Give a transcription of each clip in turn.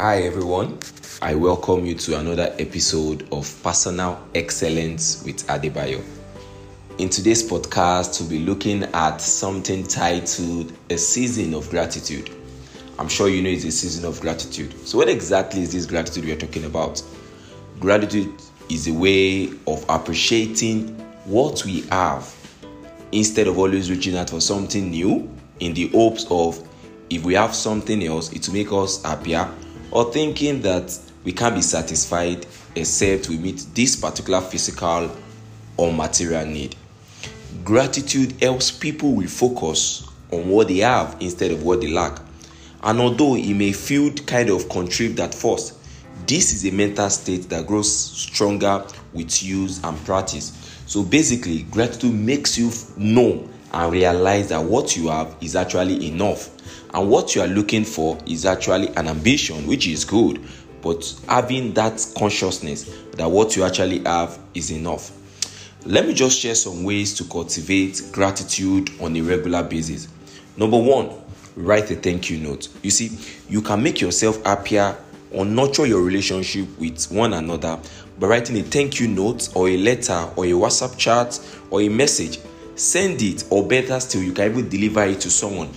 Hi, everyone. I welcome you to another episode of Personal Excellence with Adebayo. In today's podcast, we'll be looking at something titled A Season of Gratitude. I'm sure you know it's a season of gratitude. So, what exactly is this gratitude we are talking about? Gratitude is a way of appreciating what we have instead of always reaching out for something new in the hopes of if we have something else, it will make us happier, or thinking that we can't be satisfied except we meet this particular physical or material need. Gratitude helps people refocus on what they have instead of what they lack. And although it may feel kind of contrived at first, this is a mental state that grows stronger with use and practice. So basically, gratitude makes you know and realize that what you have is actually enough and what you are looking for is actually an ambition which is good. But having that consciousness that what you actually have is enough. Let me just share some ways to cultivate gratitude on a regular basis. Number one write a thank you note. You see you can make yourself happier or nurture your relationship with one another by writing a thank you note or a letter or a whatsapp chat or a message. Send it or better still you can even deliver it to someone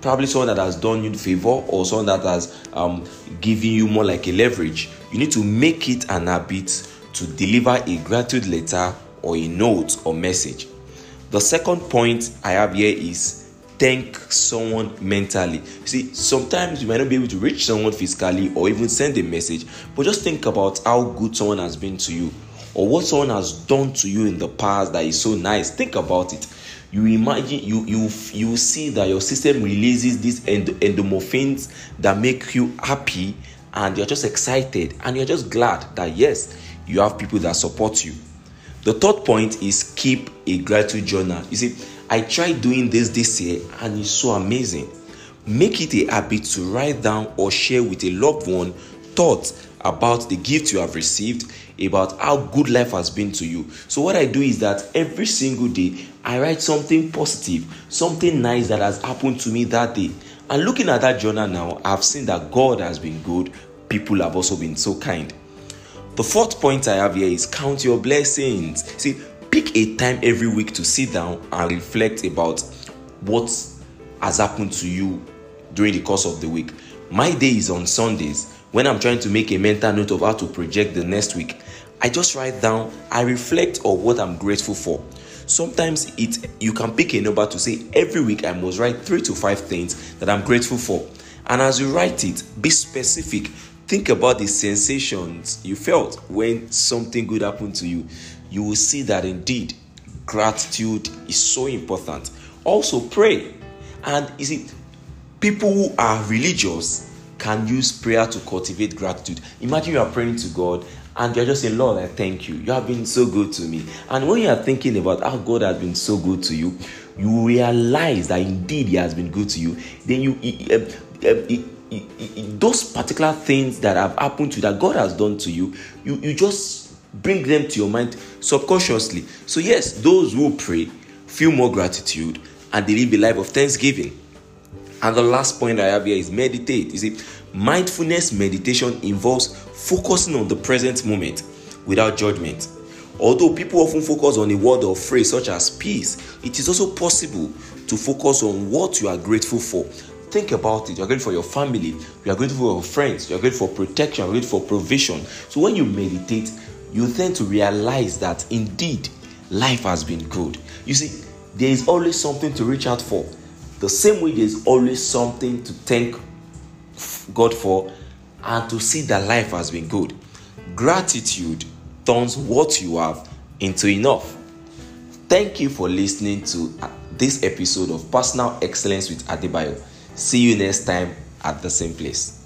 probably someone that has done you a favor or someone that has um, given you more like a leverage you need to make it an habit to deliver a gratitude letter or a note or message. The second point i have here is thank someone mentally. See sometimes you might not be able to reach someone physically or even send a message but just think about how good someone has been to you or what someone has done to you in the past that is so nice. Think about it you imagine you you you see that your system releases these end, endorphins that make you happy and you're just excited and you're just glad that yes you have people that support you. The third point is keep a gratitude journal. You see i tried doing this this year and it's so amazing. Make it a habit to write down or share with a loved one thoughts about the gift you have received, about how good life has been to you. So, what I do is that every single day I write something positive, something nice that has happened to me that day. And looking at that journal now, I've seen that God has been good, people have also been so kind. The fourth point I have here is count your blessings. See, pick a time every week to sit down and reflect about what has happened to you during the course of the week. My day is on Sundays when I'm trying to make a mental note of how to project the next week, I just write down, I reflect on what I'm grateful for. Sometimes it you can pick a number to say every week I must write three to five things that I'm grateful for. And as you write it, be specific. Think about the sensations you felt when something good happened to you. You will see that indeed gratitude is so important. Also, pray. And is it people who are religious can use prayer to cultivate gratitude. Imagine you are praying to God and you're just saying, Lord, I thank you. You have been so good to me. And when you are thinking about how God has been so good to you, you realize that indeed He has been good to you. Then you, uh, those particular things that have happened to you, that God has done to you, you, you just bring them to your mind subconsciously. So, yes, those who pray feel more gratitude and they live a life of thanksgiving. And the last point I have here is meditate. You see, mindfulness meditation involves focusing on the present moment without judgment. Although people often focus on a word or phrase such as peace, it is also possible to focus on what you are grateful for. Think about it. You are grateful for your family, you are grateful for your friends, you are grateful for protection, you are grateful for provision. So when you meditate, you tend to realize that indeed life has been good. You see, there is always something to reach out for. The same way, there's always something to thank God for and to see that life has been good. Gratitude turns what you have into enough. Thank you for listening to this episode of Personal Excellence with Adebayo. See you next time at the same place.